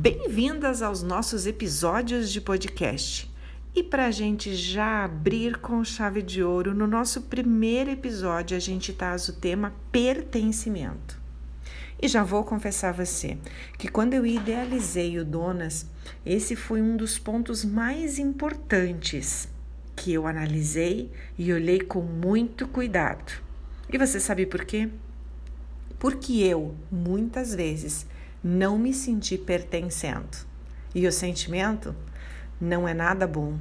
Bem-vindas aos nossos episódios de podcast. E para a gente já abrir com chave de ouro, no nosso primeiro episódio a gente traz o tema pertencimento. E já vou confessar a você que quando eu idealizei o Donas, esse foi um dos pontos mais importantes que eu analisei e olhei com muito cuidado. E você sabe por quê? Porque eu, muitas vezes, não me senti pertencendo. E o sentimento não é nada bom.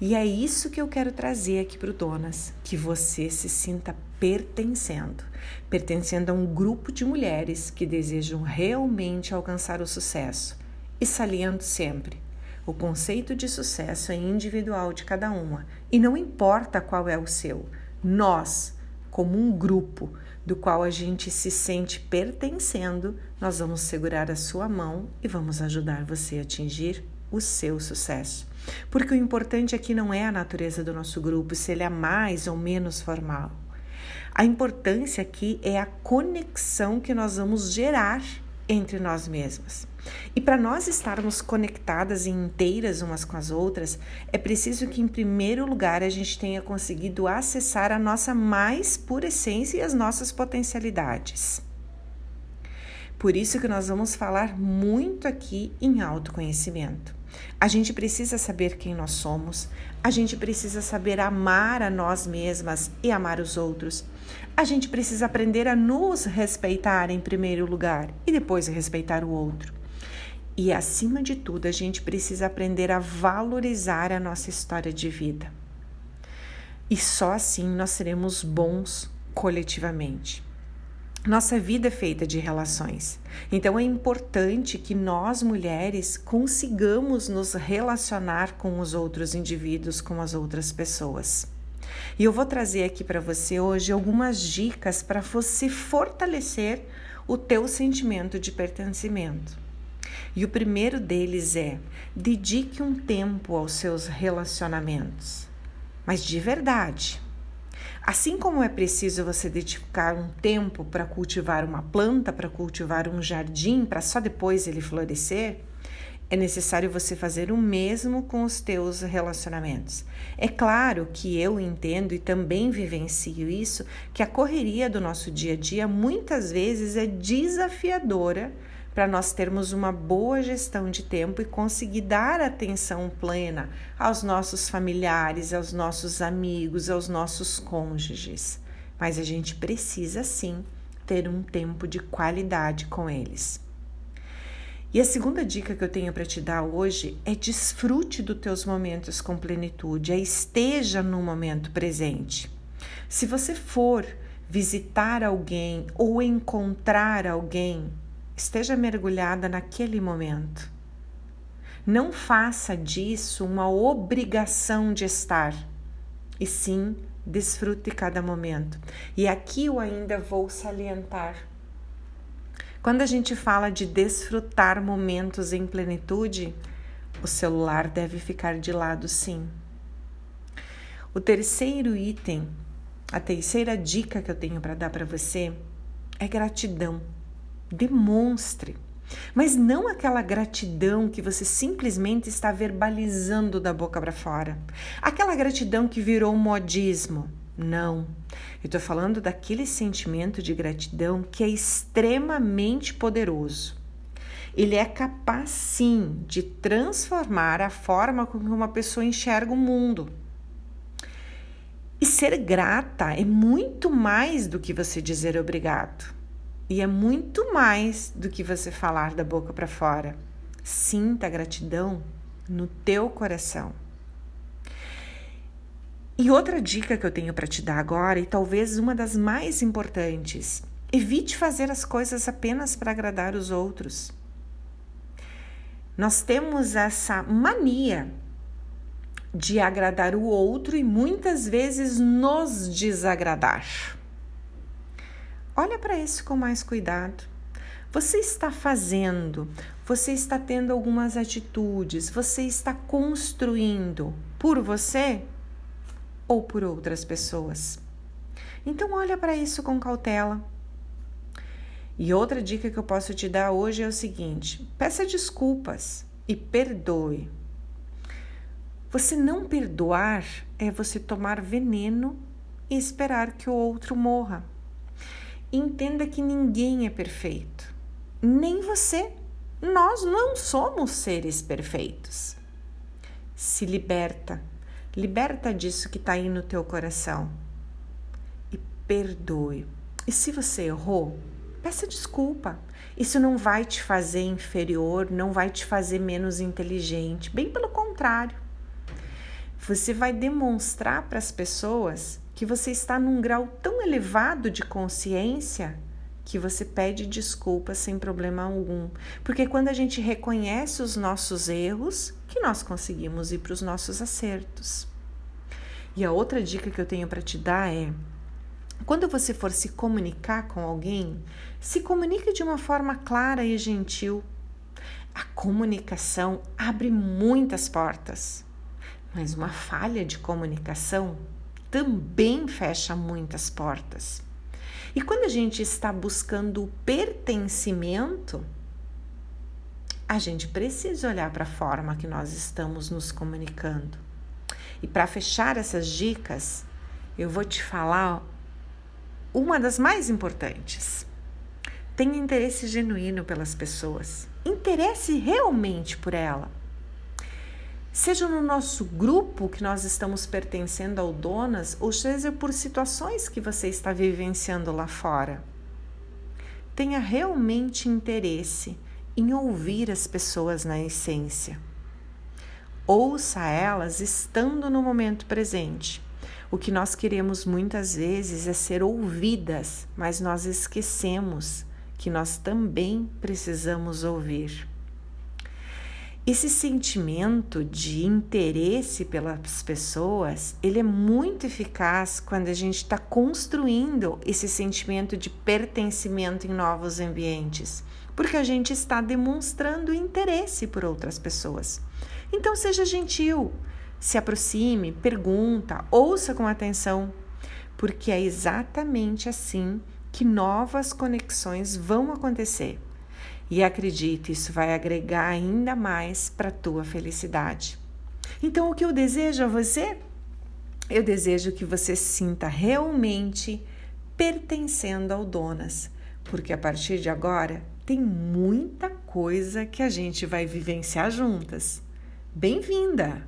E é isso que eu quero trazer aqui para o Donas, que você se sinta pertencendo, pertencendo a um grupo de mulheres que desejam realmente alcançar o sucesso. E saliento sempre, o conceito de sucesso é individual de cada uma e não importa qual é o seu. Nós, como um grupo, do qual a gente se sente pertencendo, nós vamos segurar a sua mão e vamos ajudar você a atingir o seu sucesso. Porque o importante aqui não é a natureza do nosso grupo, se ele é mais ou menos formal. A importância aqui é a conexão que nós vamos gerar entre nós mesmas. E para nós estarmos conectadas e inteiras umas com as outras, é preciso que, em primeiro lugar, a gente tenha conseguido acessar a nossa mais pura essência e as nossas potencialidades. Por isso que nós vamos falar muito aqui em autoconhecimento. A gente precisa saber quem nós somos, a gente precisa saber amar a nós mesmas e amar os outros. A gente precisa aprender a nos respeitar em primeiro lugar e depois respeitar o outro. E acima de tudo, a gente precisa aprender a valorizar a nossa história de vida. E só assim nós seremos bons coletivamente. Nossa vida é feita de relações, então é importante que nós mulheres consigamos nos relacionar com os outros indivíduos, com as outras pessoas. E eu vou trazer aqui para você hoje algumas dicas para você fortalecer o teu sentimento de pertencimento. E o primeiro deles é: dedique um tempo aos seus relacionamentos, mas de verdade. Assim como é preciso você dedicar um tempo para cultivar uma planta, para cultivar um jardim, para só depois ele florescer, é necessário você fazer o mesmo com os teus relacionamentos. É claro que eu entendo e também vivencio isso, que a correria do nosso dia a dia muitas vezes é desafiadora para nós termos uma boa gestão de tempo e conseguir dar atenção plena aos nossos familiares, aos nossos amigos, aos nossos cônjuges. Mas a gente precisa sim ter um tempo de qualidade com eles. E a segunda dica que eu tenho para te dar hoje é desfrute dos teus momentos com plenitude, é esteja no momento presente. Se você for visitar alguém ou encontrar alguém, esteja mergulhada naquele momento. Não faça disso uma obrigação de estar, e sim desfrute cada momento. E aqui eu ainda vou salientar. Quando a gente fala de desfrutar momentos em plenitude, o celular deve ficar de lado, sim. O terceiro item, a terceira dica que eu tenho para dar para você é gratidão demonstre. Mas não aquela gratidão que você simplesmente está verbalizando da boca para fora. Aquela gratidão que virou um modismo. Não. Eu estou falando daquele sentimento de gratidão que é extremamente poderoso. Ele é capaz, sim, de transformar a forma como uma pessoa enxerga o mundo. E ser grata é muito mais do que você dizer obrigado. E é muito mais do que você falar da boca para fora. Sinta a gratidão no teu coração. E outra dica que eu tenho para te dar agora, e talvez uma das mais importantes, evite fazer as coisas apenas para agradar os outros. Nós temos essa mania de agradar o outro e muitas vezes nos desagradar. Olha para isso com mais cuidado. Você está fazendo, você está tendo algumas atitudes, você está construindo por você ou por outras pessoas. Então olha para isso com cautela. E outra dica que eu posso te dar hoje é o seguinte: peça desculpas e perdoe. Você não perdoar é você tomar veneno e esperar que o outro morra. Entenda que ninguém é perfeito, nem você. Nós não somos seres perfeitos. Se liberta, liberta disso que está aí no teu coração e perdoe. E se você errou, peça desculpa. Isso não vai te fazer inferior, não vai te fazer menos inteligente, bem pelo contrário. Você vai demonstrar para as pessoas que você está num grau tão elevado de consciência que você pede desculpas sem problema algum. Porque quando a gente reconhece os nossos erros, que nós conseguimos ir para os nossos acertos. E a outra dica que eu tenho para te dar é: quando você for se comunicar com alguém, se comunique de uma forma clara e gentil. A comunicação abre muitas portas, mas uma falha de comunicação também fecha muitas portas. E quando a gente está buscando o pertencimento, a gente precisa olhar para a forma que nós estamos nos comunicando. E para fechar essas dicas, eu vou te falar uma das mais importantes. Tenha interesse genuíno pelas pessoas. Interesse realmente por ela. Seja no nosso grupo que nós estamos pertencendo ao Donas, ou seja por situações que você está vivenciando lá fora. Tenha realmente interesse em ouvir as pessoas na essência. Ouça elas estando no momento presente o que nós queremos muitas vezes é ser ouvidas, mas nós esquecemos que nós também precisamos ouvir. Esse sentimento de interesse pelas pessoas, ele é muito eficaz quando a gente está construindo esse sentimento de pertencimento em novos ambientes, porque a gente está demonstrando interesse por outras pessoas. Então seja gentil, se aproxime, pergunta, ouça com atenção, porque é exatamente assim que novas conexões vão acontecer. E acredite, isso vai agregar ainda mais para a tua felicidade. Então, o que eu desejo a você? Eu desejo que você sinta realmente pertencendo ao Donas, porque a partir de agora tem muita coisa que a gente vai vivenciar juntas. Bem-vinda!